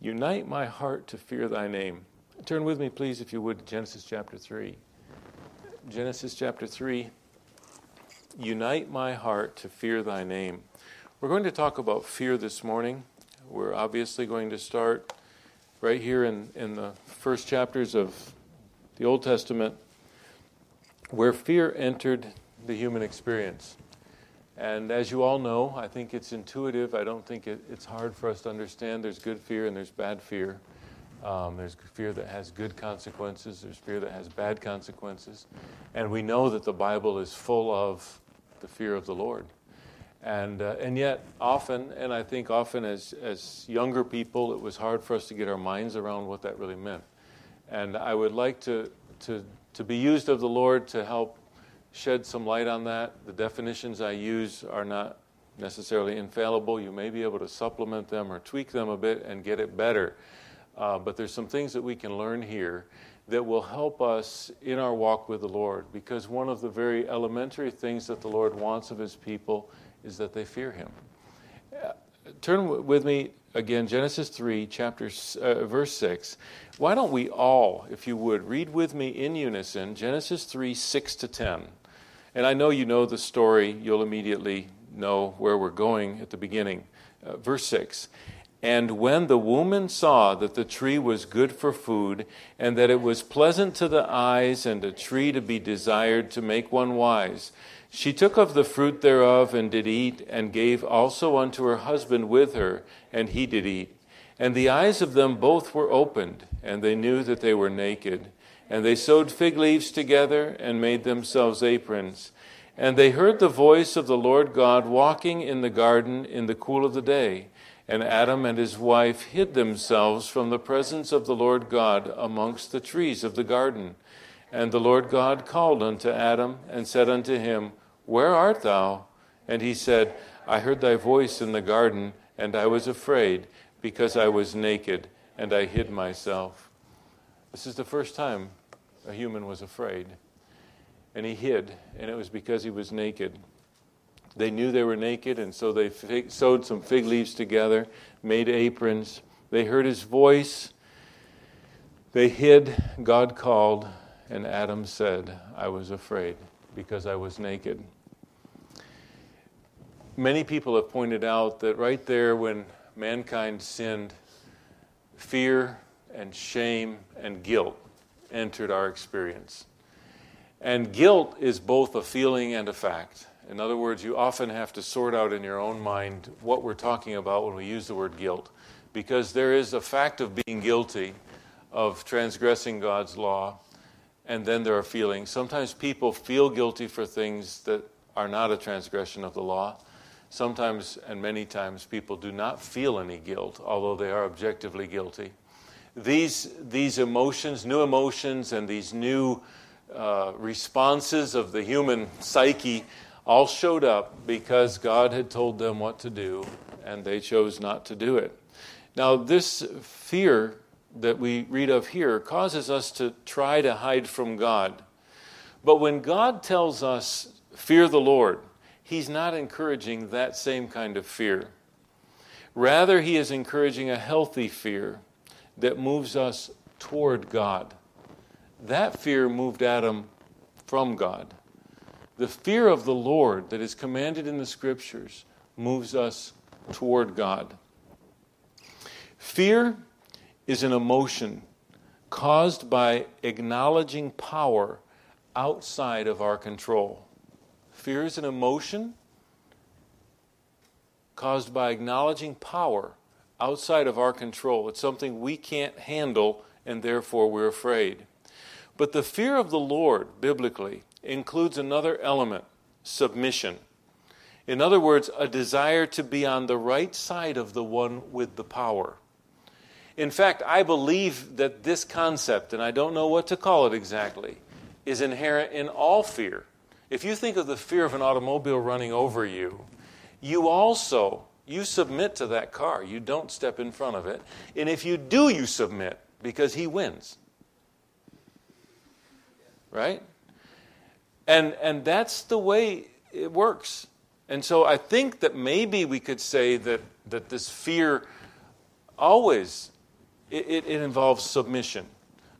Unite my heart to fear thy name. Turn with me, please, if you would, to Genesis chapter 3. Genesis chapter 3. Unite my heart to fear thy name. We're going to talk about fear this morning. We're obviously going to start right here in, in the first chapters of the Old Testament, where fear entered the human experience. And as you all know, I think it's intuitive. I don't think it, it's hard for us to understand. There's good fear and there's bad fear. Um, there's fear that has good consequences, there's fear that has bad consequences. And we know that the Bible is full of the fear of the Lord. And, uh, and yet, often, and I think often as, as younger people, it was hard for us to get our minds around what that really meant. And I would like to, to, to be used of the Lord to help shed some light on that. The definitions I use are not necessarily infallible. You may be able to supplement them or tweak them a bit and get it better. Uh, but there's some things that we can learn here that will help us in our walk with the Lord because one of the very elementary things that the Lord wants of his people is that they fear him. Uh, turn with me again, Genesis 3, chapter, uh, verse 6. Why don't we all, if you would, read with me in unison Genesis 3, 6 to 10. And I know you know the story, you'll immediately know where we're going at the beginning. Uh, verse 6 And when the woman saw that the tree was good for food, and that it was pleasant to the eyes, and a tree to be desired to make one wise, she took of the fruit thereof and did eat, and gave also unto her husband with her, and he did eat. And the eyes of them both were opened, and they knew that they were naked. And they sewed fig leaves together and made themselves aprons. And they heard the voice of the Lord God walking in the garden in the cool of the day. And Adam and his wife hid themselves from the presence of the Lord God amongst the trees of the garden. And the Lord God called unto Adam and said unto him, Where art thou? And he said, I heard thy voice in the garden, and I was afraid, because I was naked, and I hid myself. This is the first time a human was afraid. And he hid, and it was because he was naked. They knew they were naked, and so they fig- sewed some fig leaves together, made aprons. They heard his voice. They hid. God called, and Adam said, I was afraid because I was naked. Many people have pointed out that right there when mankind sinned, fear and shame and guilt entered our experience. And guilt is both a feeling and a fact. In other words, you often have to sort out in your own mind what we're talking about when we use the word guilt, because there is a fact of being guilty, of transgressing God's law, and then there are feelings. Sometimes people feel guilty for things that are not a transgression of the law. Sometimes, and many times, people do not feel any guilt, although they are objectively guilty these, these emotions, new emotions, and these new uh, responses of the human psyche all showed up because God had told them what to do, and they chose not to do it. Now, this fear that we read of here causes us to try to hide from God. But when God tells us, fear the Lord, He's not encouraging that same kind of fear. Rather, He is encouraging a healthy fear that moves us toward God. That fear moved Adam from God. The fear of the Lord that is commanded in the scriptures moves us toward God. Fear is an emotion caused by acknowledging power outside of our control. Fear is an emotion caused by acknowledging power outside of our control. It's something we can't handle, and therefore we're afraid. But the fear of the Lord, biblically, includes another element submission. In other words, a desire to be on the right side of the one with the power. In fact, I believe that this concept, and I don't know what to call it exactly, is inherent in all fear. If you think of the fear of an automobile running over you, you also you submit to that car. You don't step in front of it. And if you do, you submit because he wins. Right? And, and that's the way it works. And so I think that maybe we could say that, that this fear always it, it, it involves submission.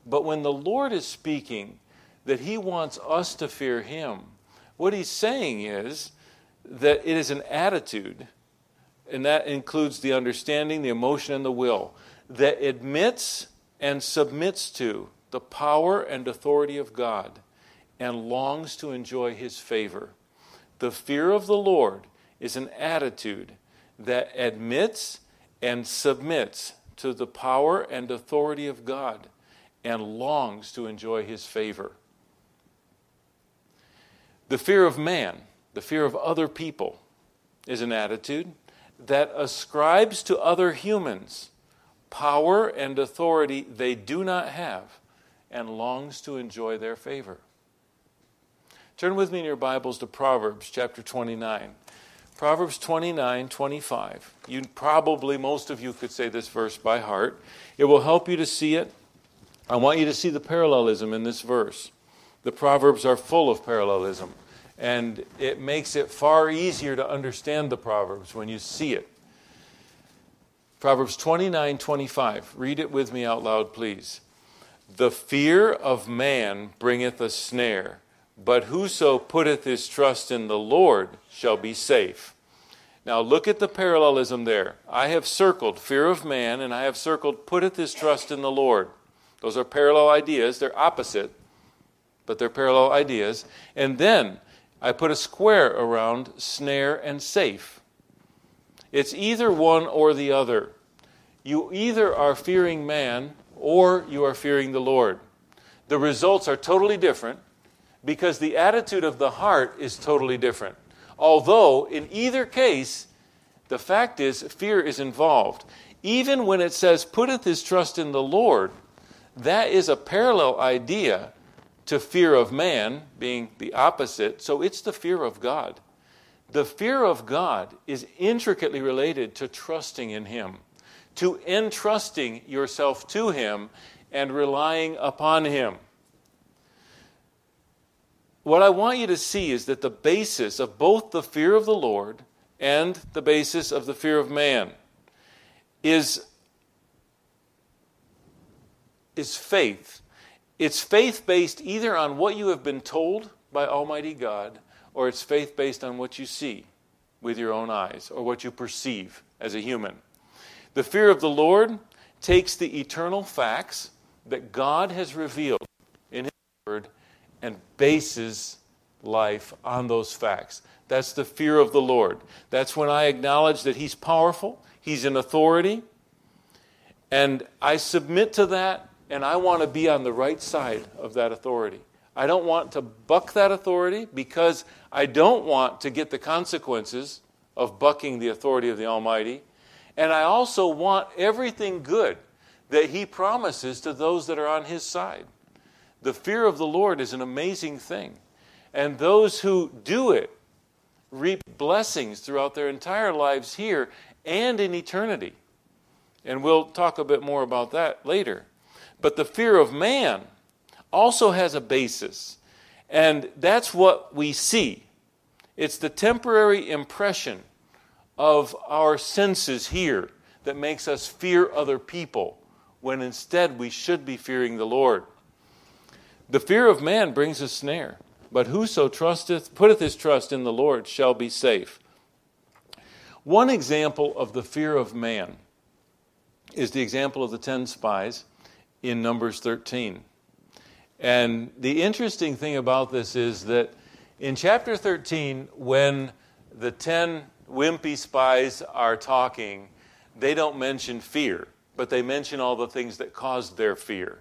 But when the Lord is speaking that He wants us to fear Him, what He's saying is that it is an attitude, and that includes the understanding, the emotion, and the will, that admits and submits to the power and authority of God and longs to enjoy His favor. The fear of the Lord is an attitude that admits and submits to the power and authority of God and longs to enjoy His favor. The fear of man, the fear of other people, is an attitude that ascribes to other humans power and authority they do not have and longs to enjoy their favor. Turn with me in your Bibles to Proverbs chapter 29. Proverbs 29 25. You probably, most of you could say this verse by heart. It will help you to see it. I want you to see the parallelism in this verse. The Proverbs are full of parallelism, and it makes it far easier to understand the Proverbs when you see it. Proverbs 29 25. Read it with me out loud, please. The fear of man bringeth a snare but whoso putteth his trust in the Lord shall be safe. Now look at the parallelism there. I have circled fear of man, and I have circled putteth his trust in the Lord. Those are parallel ideas. They're opposite, but they're parallel ideas. And then I put a square around snare and safe. It's either one or the other. You either are fearing man or you are fearing the Lord. The results are totally different because the attitude of the heart is totally different. Although, in either case, the fact is, fear is involved. Even when it says, putteth his trust in the Lord, that is a parallel idea to fear of man, being the opposite. So it's the fear of God. The fear of God is intricately related to trusting in Him, to entrusting yourself to Him and relying upon Him what I want you to see is that the basis of both the fear of the Lord and the basis of the fear of man is, is faith. It's faith based either on what you have been told by Almighty God, or it's faith based on what you see with your own eyes, or what you perceive as a human. The fear of the Lord takes the eternal facts that God has revealed in His Word and bases life on those facts. That's the fear of the Lord. That's when I acknowledge that He's powerful, He's in authority, and I submit to that, and I want to be on the right side of that authority. I don't want to buck that authority because I don't want to get the consequences of bucking the authority of the Almighty. And I also want everything good that He promises to those that are on His side. The fear of the Lord is an amazing thing. And those who do it reap blessings throughout their entire lives here and in eternity. And we'll talk a bit more about that later. But the fear of man also has a basis. And that's what we see. It's the temporary impression of our senses here that makes us fear other people when instead we should be fearing the Lord. The fear of man brings a snare, but whoso trusteth, putteth his trust in the Lord shall be safe. One example of the fear of man is the example of the ten spies in Numbers 13. And the interesting thing about this is that in chapter 13, when the ten wimpy spies are talking, they don't mention fear, but they mention all the things that caused their fear.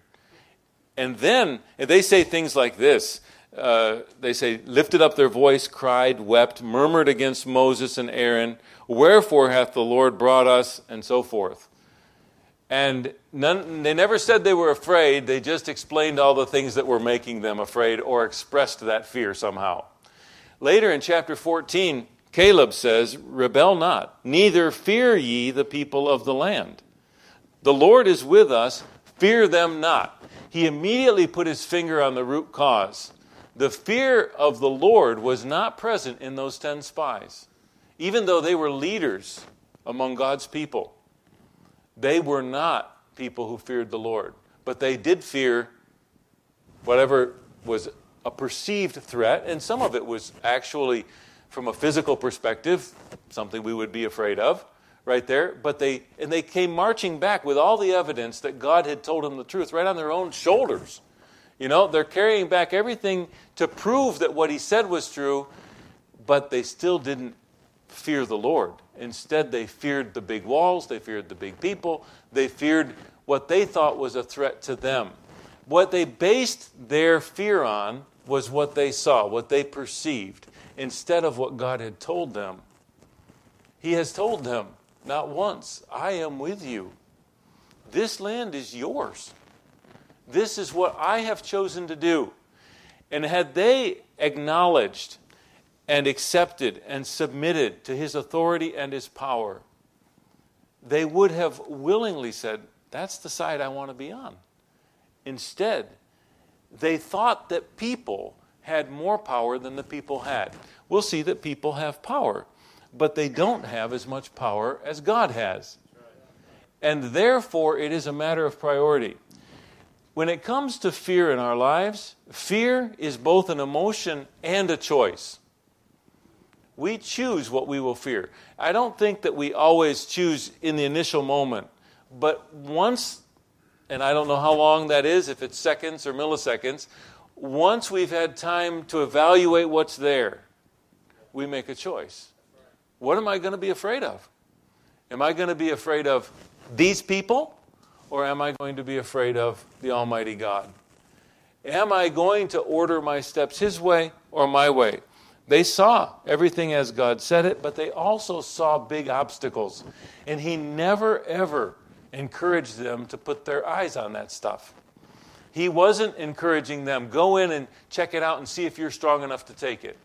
And then they say things like this. Uh, they say, lifted up their voice, cried, wept, murmured against Moses and Aaron, Wherefore hath the Lord brought us, and so forth. And none, they never said they were afraid, they just explained all the things that were making them afraid or expressed that fear somehow. Later in chapter 14, Caleb says, Rebel not, neither fear ye the people of the land. The Lord is with us, fear them not he immediately put his finger on the root cause. The fear of the Lord was not present in those 10 spies, even though they were leaders among God's people. They were not people who feared the Lord, but they did fear whatever was a perceived threat, and some of it was actually, from a physical perspective, something we would be afraid of right there. But they and they came marching back with all the evidence that God had told them the truth right on their own shoulders. You know, they're carrying back everything to prove that what he said was true, but they still didn't fear the Lord. Instead, they feared the big walls, they feared the big people, they feared what they thought was a threat to them. What they based their fear on was what they saw, what they perceived, instead of what God had told them. He has told them, not once, I am with you. This land is yours. This is what I have chosen to do. And had they acknowledged and accepted and submitted to his authority and his power, they would have willingly said, That's the side I want to be on. Instead, they thought that people had more power than the people had. We'll see that people have power, but they don't have as much power as God has. And therefore, it is a matter of priority. When it comes to fear in our lives, fear is both an emotion and a choice. We choose what we will fear. I don't think that we always choose in the initial moment, but once and I don't know how long that is, if it's seconds or milliseconds, once we've had time to evaluate what's there, we make a choice. What am I going to be afraid of? Am I going to be afraid of these people, or am I going to be afraid of the Almighty God? Am I going to order my steps His way or my way? They saw everything as God said it, but they also saw big obstacles. And He never, ever encouraged them to put their eyes on that stuff. He wasn't encouraging them, go in and check it out and see if you're strong enough to take it.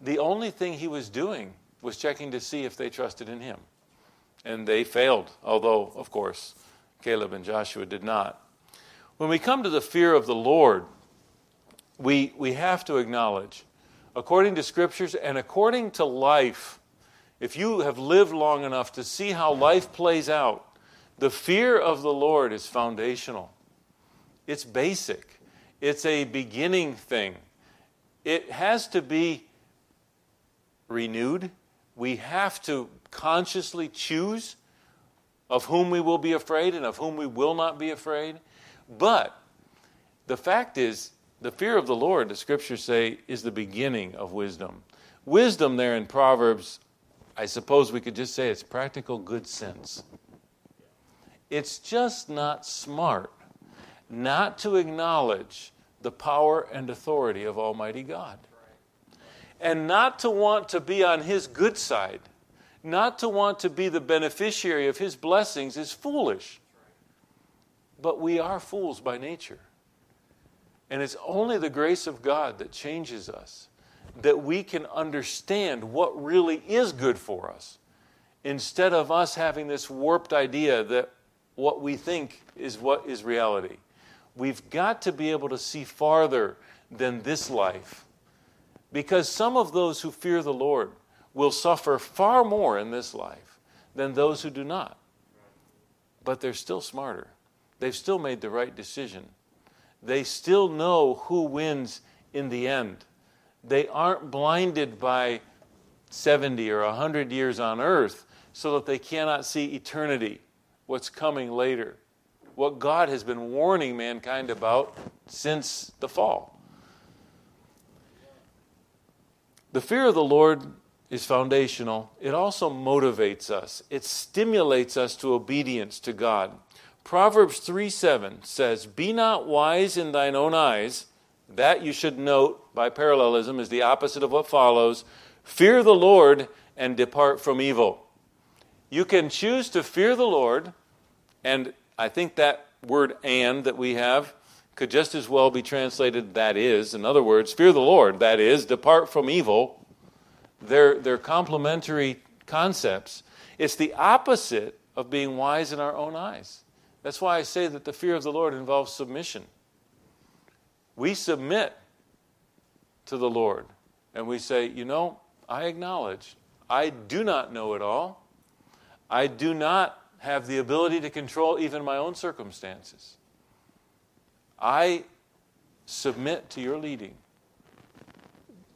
The only thing he was doing was checking to see if they trusted in him. And they failed, although, of course, Caleb and Joshua did not. When we come to the fear of the Lord, we, we have to acknowledge, according to scriptures and according to life, if you have lived long enough to see how life plays out, the fear of the Lord is foundational, it's basic, it's a beginning thing. It has to be renewed. We have to consciously choose of whom we will be afraid and of whom we will not be afraid. But the fact is, the fear of the Lord, the scriptures say, is the beginning of wisdom. Wisdom, there in Proverbs, I suppose we could just say it's practical good sense. It's just not smart not to acknowledge the power and authority of Almighty God. And not to want to be on His good side, not to want to be the beneficiary of His blessings is foolish. But we are fools by nature. And it's only the grace of God that changes us, that we can understand what really is good for us, instead of us having this warped idea that what we think is what is reality. We've got to be able to see farther than this life. Because some of those who fear the Lord will suffer far more in this life than those who do not. But they're still smarter. They've still made the right decision. They still know who wins in the end. They aren't blinded by 70 or 100 years on earth so that they cannot see eternity what's coming later, what God has been warning mankind about since the fall. The fear of the Lord is foundational. It also motivates us. It stimulates us to obedience to God. Proverbs 3 7 says, Be not wise in thine own eyes. That you should note by parallelism is the opposite of what follows. Fear the Lord and depart from evil. You can choose to fear the Lord, and I think that word and that we have could just as well be translated that is. In other words, fear the Lord, that is, depart from evil. They're, they're complementary concepts. It's the opposite of being wise in our own eyes. That's why I say that the fear of the Lord involves submission. We submit to the Lord and we say, you know, I acknowledge I do not know it all. I do not have the ability to control even my own circumstances. I submit to your leading.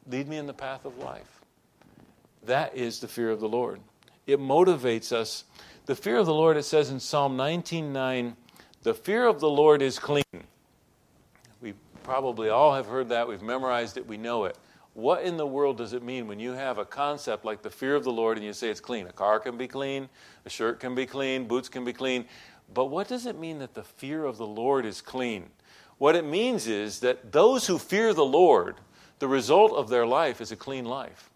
Lead me in the path of life. That is the fear of the Lord. It motivates us. The fear of the Lord, it says in Psalm 19:9, the fear of the Lord is clean. We probably all have heard that. We've memorized it. We know it. What in the world does it mean when you have a concept like the fear of the Lord and you say it's clean? A car can be clean, a shirt can be clean, boots can be clean. But what does it mean that the fear of the Lord is clean? What it means is that those who fear the Lord, the result of their life is a clean life.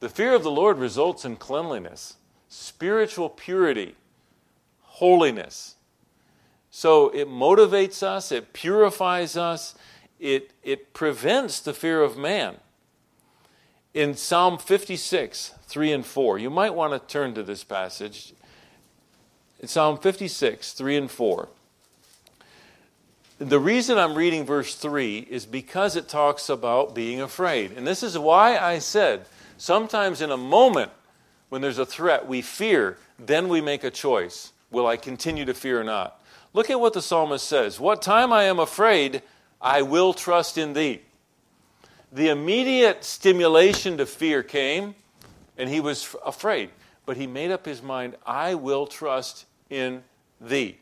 The fear of the Lord results in cleanliness, spiritual purity, holiness. So it motivates us, it purifies us, it, it prevents the fear of man. In Psalm 56, 3 and 4, you might want to turn to this passage. In Psalm 56, 3 and 4. The reason I'm reading verse 3 is because it talks about being afraid. And this is why I said sometimes in a moment when there's a threat, we fear, then we make a choice. Will I continue to fear or not? Look at what the psalmist says What time I am afraid, I will trust in thee. The immediate stimulation to fear came, and he was afraid. But he made up his mind, I will trust in thee.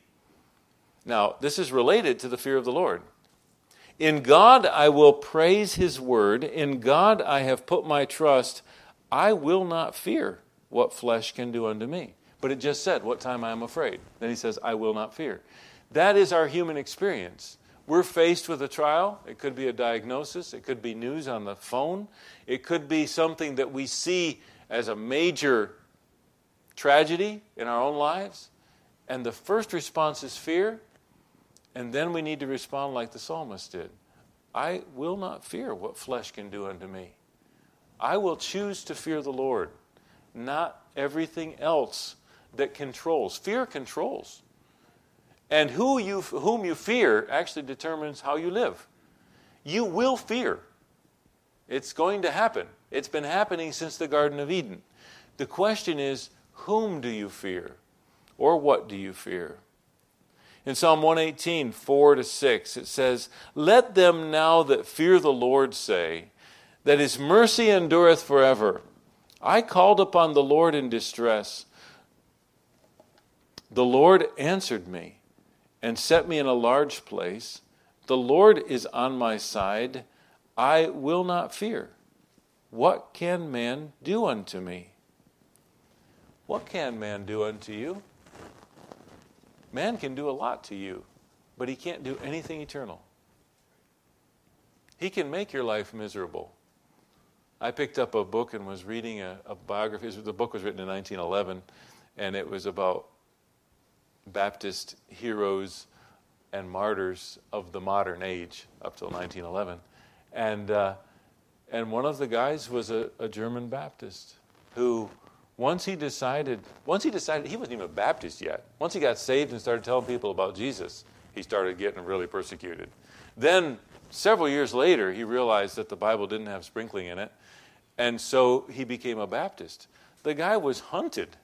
Now, this is related to the fear of the Lord. In God I will praise his word. In God I have put my trust. I will not fear what flesh can do unto me. But it just said, What time I am afraid. Then he says, I will not fear. That is our human experience. We're faced with a trial. It could be a diagnosis, it could be news on the phone, it could be something that we see as a major tragedy in our own lives. And the first response is fear, and then we need to respond like the psalmist did I will not fear what flesh can do unto me. I will choose to fear the Lord, not everything else that controls. Fear controls. And who you, whom you fear actually determines how you live. You will fear. It's going to happen. It's been happening since the Garden of Eden. The question is, whom do you fear? Or what do you fear? In Psalm 118, 4 to 6, it says, Let them now that fear the Lord say, that his mercy endureth forever. I called upon the Lord in distress. The Lord answered me and set me in a large place. The Lord is on my side. I will not fear. What can man do unto me? What can man do unto you? Man can do a lot to you, but he can't do anything eternal. He can make your life miserable. I picked up a book and was reading a, a biography. The book was written in 1911, and it was about Baptist heroes and martyrs of the modern age up till 1911. And, uh, and one of the guys was a, a, German Baptist who, once he decided, once he decided, he wasn't even a Baptist yet. Once he got saved and started telling people about Jesus, he started getting really persecuted. Then, several years later, he realized that the Bible didn't have sprinkling in it, and so he became a Baptist. The guy was hunted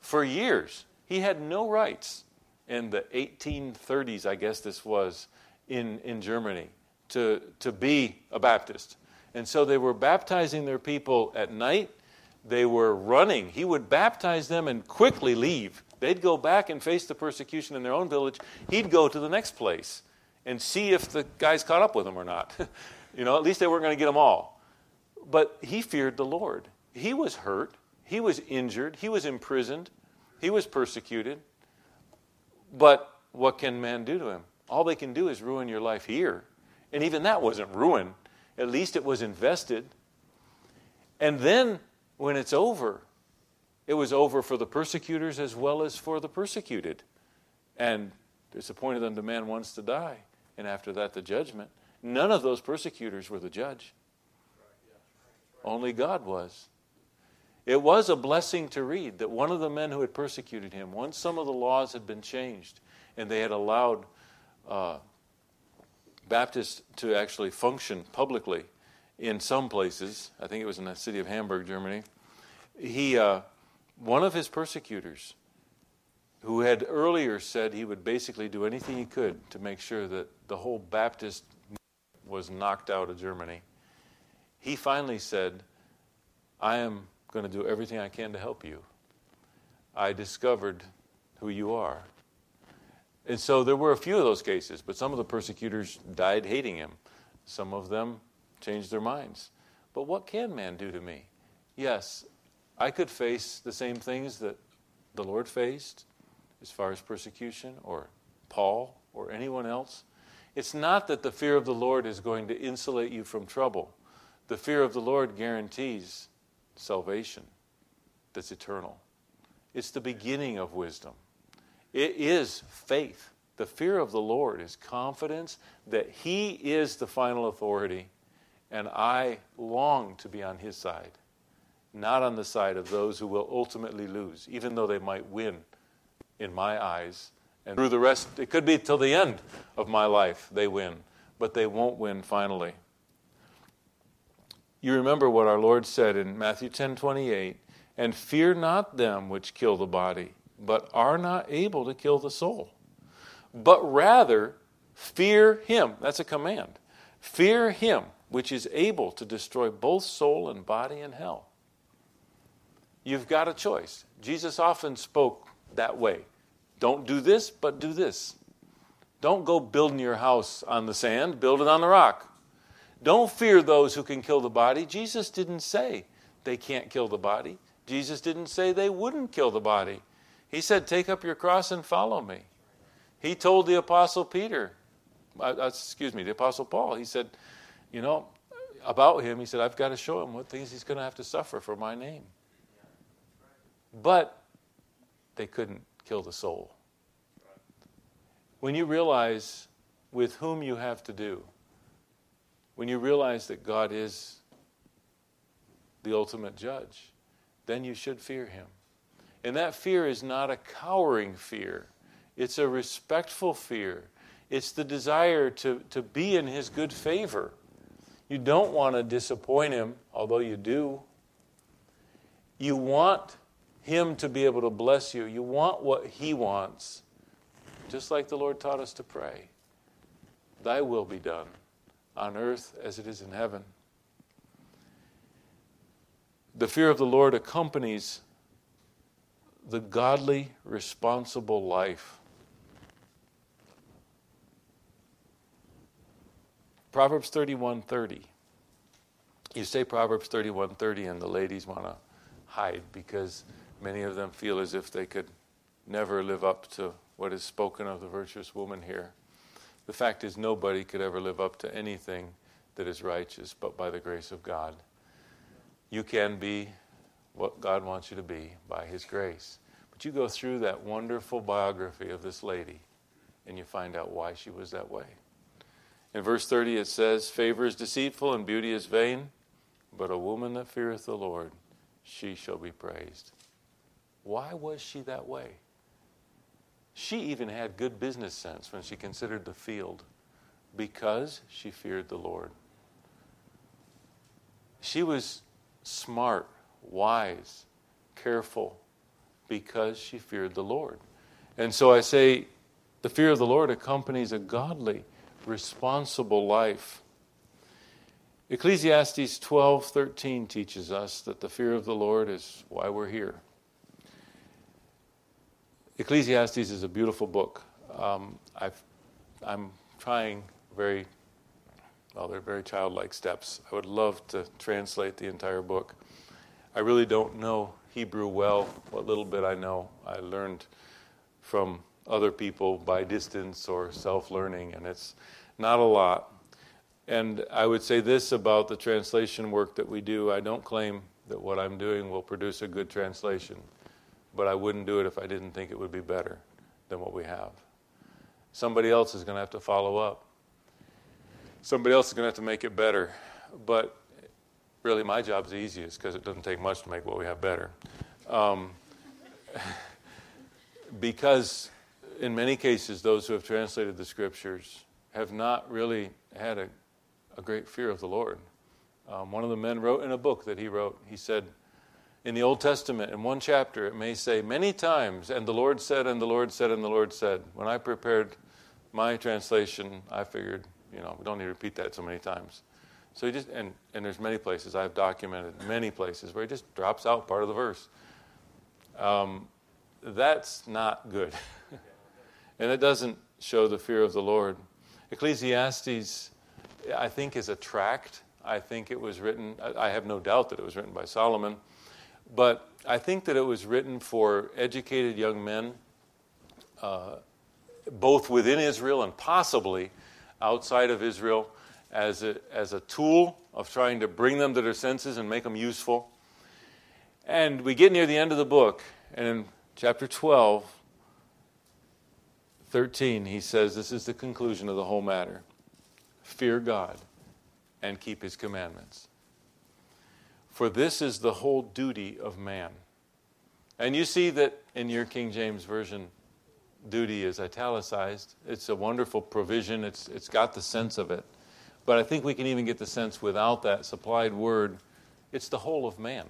for years he had no rights in the 1830s, I guess this was, in, in Germany, to, to be a Baptist. And so they were baptizing their people at night. They were running. He would baptize them and quickly leave. They'd go back and face the persecution in their own village. He'd go to the next place and see if the guys caught up with him or not. you know, at least they weren't going to get them all. But he feared the Lord. He was hurt. He was injured. He was imprisoned. He was persecuted. But what can man do to him? All they can do is ruin your life here. And even that wasn't ruin. At least it was invested. And then when it's over, it was over for the persecutors as well as for the persecuted. And it's appointed unto man wants to die, and after that the judgment. None of those persecutors were the judge. Only God was. It was a blessing to read that one of the men who had persecuted him, once some of the laws had been changed and they had allowed uh, Baptists to actually function publicly in some places, I think it was in the city of Hamburg, Germany, he, uh, one of his persecutors who had earlier said he would basically do anything he could to make sure that the whole Baptist was knocked out of Germany, he finally said, I am going to do everything I can to help you. I discovered who you are. And so there were a few of those cases, but some of the persecutors died hating him. Some of them changed their minds. But what can man do to me? Yes, I could face the same things that the Lord faced as far as persecution, or Paul, or anyone else. It's not that the fear of the Lord is going to insulate you from trouble. The fear of the Lord guarantees salvation that's eternal. It's the beginning of wisdom. It is faith. The fear of the Lord is confidence that He is the final authority, and I long to be on His side, not on the side of those who will ultimately lose, even though they might win in my eyes. And through the rest, it could be till the end of my life they win, but they won't win finally. You remember what our Lord said in Matthew 10 28, and fear not them which kill the body but are not able to kill the soul. But rather, fear him. That's a command. Fear him which is able to destroy both soul and body in hell. You've got a choice. Jesus often spoke that way. Don't do this, but do this. Don't go building your house on the sand, build it on the rock. Don't fear those who can kill the body. Jesus didn't say they can't kill the body. Jesus didn't say they wouldn't kill the body. He said, Take up your cross and follow me. He told the Apostle Peter, uh, uh, excuse me, the Apostle Paul, he said, You know, about him, he said, I've got to show him what things he's going to have to suffer for my name. But they couldn't kill the soul. When you realize with whom you have to do, when you realize that God is the ultimate judge, then you should fear him. And that fear is not a cowering fear, it's a respectful fear. It's the desire to, to be in his good favor. You don't want to disappoint him, although you do. You want him to be able to bless you. You want what he wants, just like the Lord taught us to pray. Thy will be done on earth as it is in heaven. The fear of the Lord accompanies the godly, responsible life. Proverbs 31:30. You say Proverbs 31:30 and the ladies want to hide because many of them feel as if they could never live up to what is spoken of the virtuous woman here. The fact is nobody could ever live up to anything that is righteous but by the grace of God. You can be what God wants you to be by His grace. But you go through that wonderful biography of this lady and you find out why she was that way. In verse 30, it says, Favor is deceitful and beauty is vain, but a woman that feareth the Lord, she shall be praised. Why was she that way? She even had good business sense when she considered the field because she feared the Lord. She was smart, wise, careful because she feared the Lord. And so I say the fear of the Lord accompanies a godly, responsible life. Ecclesiastes 12:13 teaches us that the fear of the Lord is why we're here. Ecclesiastes is a beautiful book. Um, i am trying very well, they're very childlike steps. I would love to translate the entire book. I really don't know Hebrew well. What little bit I know, I learned from other people by distance or self learning, and it's not a lot. And I would say this about the translation work that we do I don't claim that what I'm doing will produce a good translation, but I wouldn't do it if I didn't think it would be better than what we have. Somebody else is going to have to follow up. Somebody else is going to have to make it better. But really, my job is the easiest because it doesn't take much to make what we have better. Um, because in many cases, those who have translated the scriptures have not really had a, a great fear of the Lord. Um, one of the men wrote in a book that he wrote, he said, In the Old Testament, in one chapter, it may say many times, and the Lord said, and the Lord said, and the Lord said. When I prepared my translation, I figured, you know, we don't need to repeat that so many times. So he just, and, and there's many places, I've documented many places where he just drops out part of the verse. Um, that's not good. and it doesn't show the fear of the Lord. Ecclesiastes, I think, is a tract. I think it was written, I have no doubt that it was written by Solomon, but I think that it was written for educated young men, uh, both within Israel and possibly outside of Israel, as a, as a tool of trying to bring them to their senses and make them useful. And we get near the end of the book, and in chapter 12, 13, he says this is the conclusion of the whole matter fear God and keep his commandments. For this is the whole duty of man. And you see that in your King James Version, duty is italicized. It's a wonderful provision, it's, it's got the sense of it. But I think we can even get the sense without that supplied word. It's the whole of man.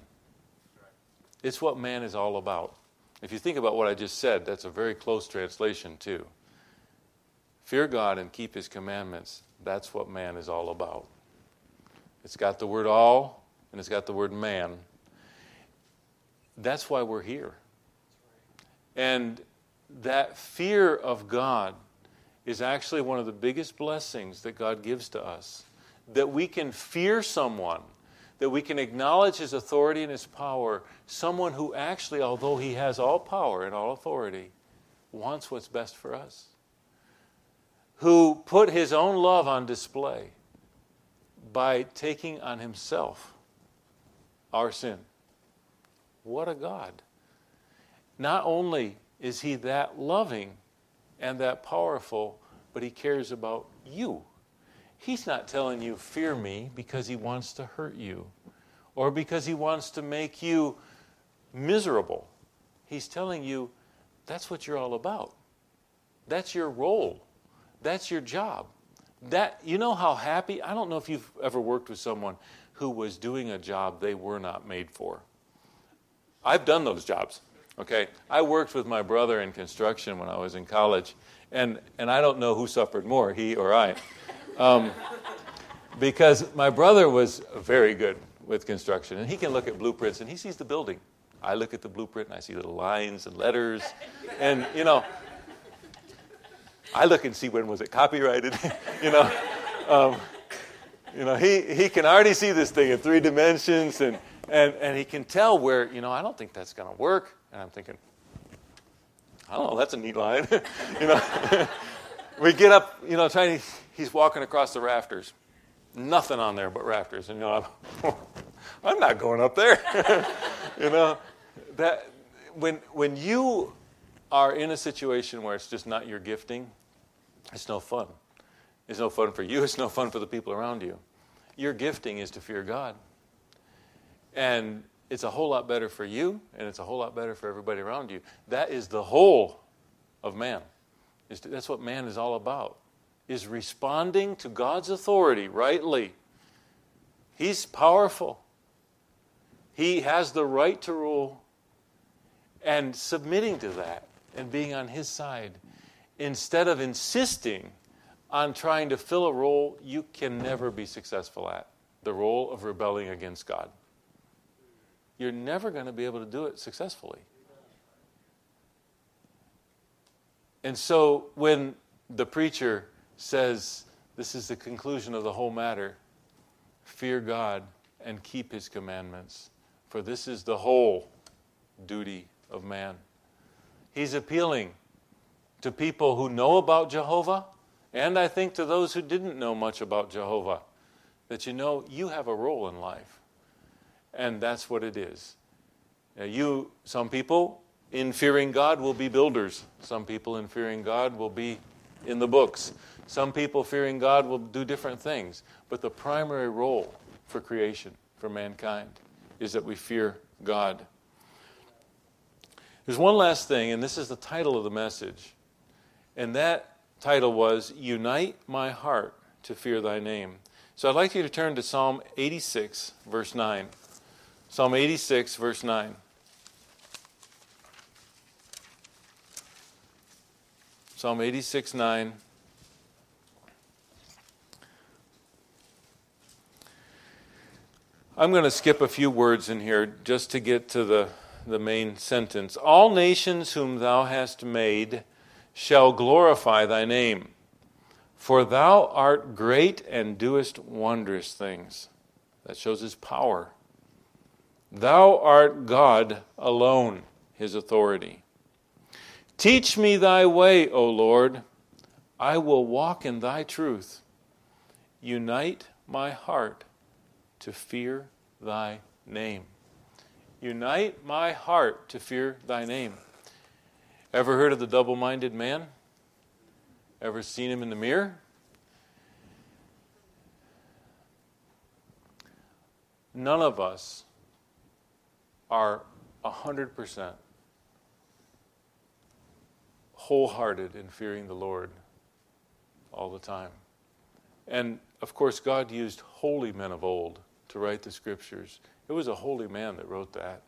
It's what man is all about. If you think about what I just said, that's a very close translation, too. Fear God and keep his commandments. That's what man is all about. It's got the word all and it's got the word man. That's why we're here. And that fear of God is actually one of the biggest blessings that God gives to us. That we can fear someone, that we can acknowledge his authority and his power, someone who actually, although he has all power and all authority, wants what's best for us. Who put his own love on display by taking on himself our sin. What a God. Not only is he that loving and that powerful, but he cares about you. He's not telling you, fear me, because he wants to hurt you or because he wants to make you miserable. He's telling you, that's what you're all about. That's your role. That's your job. That you know how happy I don't know if you've ever worked with someone who was doing a job they were not made for. I've done those jobs. Okay, I worked with my brother in construction when I was in college, and and I don't know who suffered more, he or I, um, because my brother was very good with construction, and he can look at blueprints and he sees the building. I look at the blueprint and I see little lines and letters, and you know, I look and see when was it copyrighted, you know. Um, you know, he, he can already see this thing in three dimensions and, and, and he can tell where, you know, I don't think that's going to work. And I'm thinking, I don't know, that's a neat line. you know, we get up, you know, trying he's walking across the rafters. Nothing on there but rafters. And, you know, I'm, I'm not going up there. you know, that when, when you are in a situation where it's just not your gifting, it's no fun. It's no fun for you, it's no fun for the people around you. Your gifting is to fear God. And it's a whole lot better for you, and it's a whole lot better for everybody around you. That is the whole of man. That's what man is all about, is responding to God's authority rightly. He's powerful. He has the right to rule, and submitting to that and being on his side instead of insisting on trying to fill a role you can never be successful at the role of rebelling against God you're never going to be able to do it successfully. And so when the preacher says, This is the conclusion of the whole matter fear God and keep his commandments, for this is the whole duty of man. He's appealing to people who know about Jehovah, and I think to those who didn't know much about Jehovah, that you know you have a role in life. And that's what it is. Now you, some people in fearing God will be builders. Some people in fearing God will be in the books. Some people fearing God will do different things. But the primary role for creation, for mankind, is that we fear God. There's one last thing, and this is the title of the message. And that title was Unite My Heart to Fear Thy Name. So I'd like you to turn to Psalm 86, verse 9. Psalm 86, verse 9. Psalm 86, 9. I'm going to skip a few words in here just to get to the, the main sentence. All nations whom thou hast made shall glorify thy name, for thou art great and doest wondrous things. That shows his power. Thou art God alone, his authority. Teach me thy way, O Lord. I will walk in thy truth. Unite my heart to fear thy name. Unite my heart to fear thy name. Ever heard of the double minded man? Ever seen him in the mirror? None of us are 100% wholehearted in fearing the Lord all the time. And of course, God used holy men of old to write the scriptures. It was a holy man that wrote that.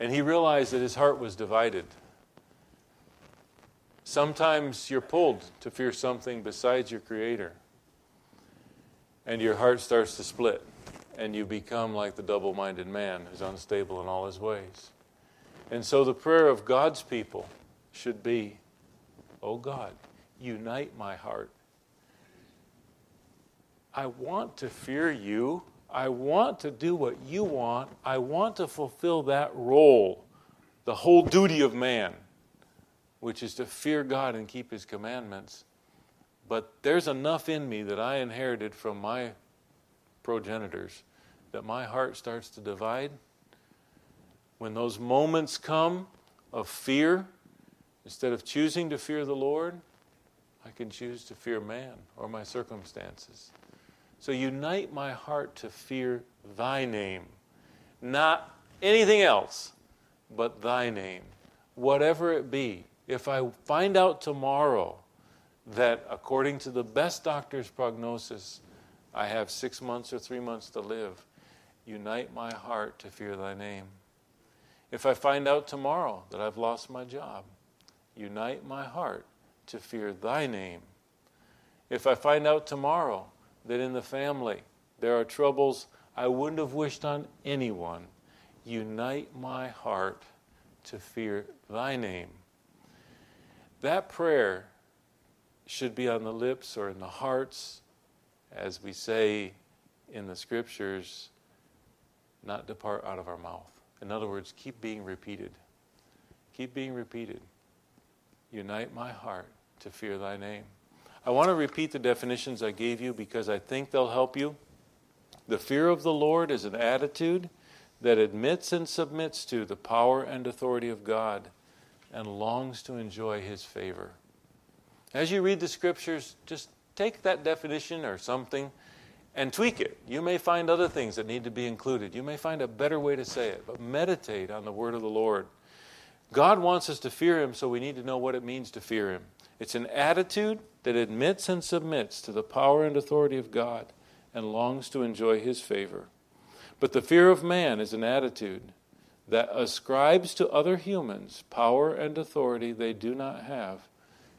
And he realized that his heart was divided. Sometimes you're pulled to fear something besides your Creator, and your heart starts to split, and you become like the double minded man who's unstable in all his ways. And so the prayer of God's people should be, Oh God, unite my heart I want to fear you. I want to do what you want. I want to fulfill that role, the whole duty of man, which is to fear God and keep his commandments. But there's enough in me that I inherited from my progenitors that my heart starts to divide. When those moments come of fear, instead of choosing to fear the Lord, I can choose to fear man or my circumstances. So unite my heart to fear thy name, not anything else, but thy name, whatever it be. If I find out tomorrow that, according to the best doctor's prognosis, I have six months or three months to live, unite my heart to fear thy name. If I find out tomorrow that I've lost my job, unite my heart to fear thy name. If I find out tomorrow that in the family there are troubles I wouldn't have wished on anyone. Unite my heart to fear thy name. That prayer should be on the lips or in the hearts, as we say in the scriptures, not depart out of our mouth. In other words, keep being repeated. Keep being repeated. Unite my heart to fear thy name. I want to repeat the definitions I gave you because I think they'll help you. The fear of the Lord is an attitude that admits and submits to the power and authority of God and longs to enjoy His favor. As you read the scriptures, just take that definition or something and tweak it. You may find other things that need to be included. You may find a better way to say it, but meditate on the word of the Lord. God wants us to fear Him, so we need to know what it means to fear Him. It's an attitude that admits and submits to the power and authority of God and longs to enjoy His favor. But the fear of man is an attitude that ascribes to other humans power and authority they do not have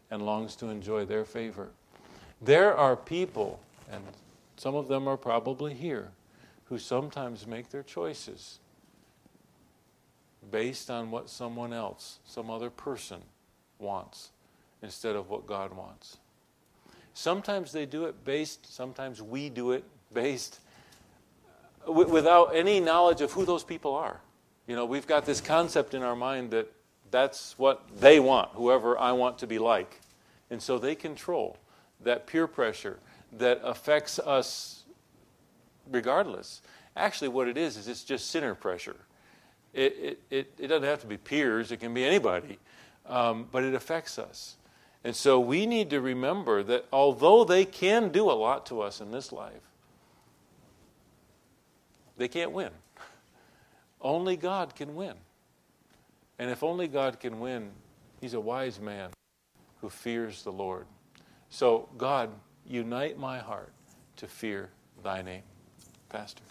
and longs to enjoy their favor. There are people, and some of them are probably here, who sometimes make their choices based on what someone else, some other person, wants instead of what God wants. Sometimes they do it based, sometimes we do it based without any knowledge of who those people are. You know, we've got this concept in our mind that that's what they want, whoever I want to be like. And so they control that peer pressure that affects us regardless. Actually, what it is, is it's just sinner pressure. It, it, it, it doesn't have to be peers, it can be anybody, um, but it affects us. And so we need to remember that although they can do a lot to us in this life, they can't win. Only God can win. And if only God can win, He's a wise man who fears the Lord. So, God, unite my heart to fear thy name. Pastor.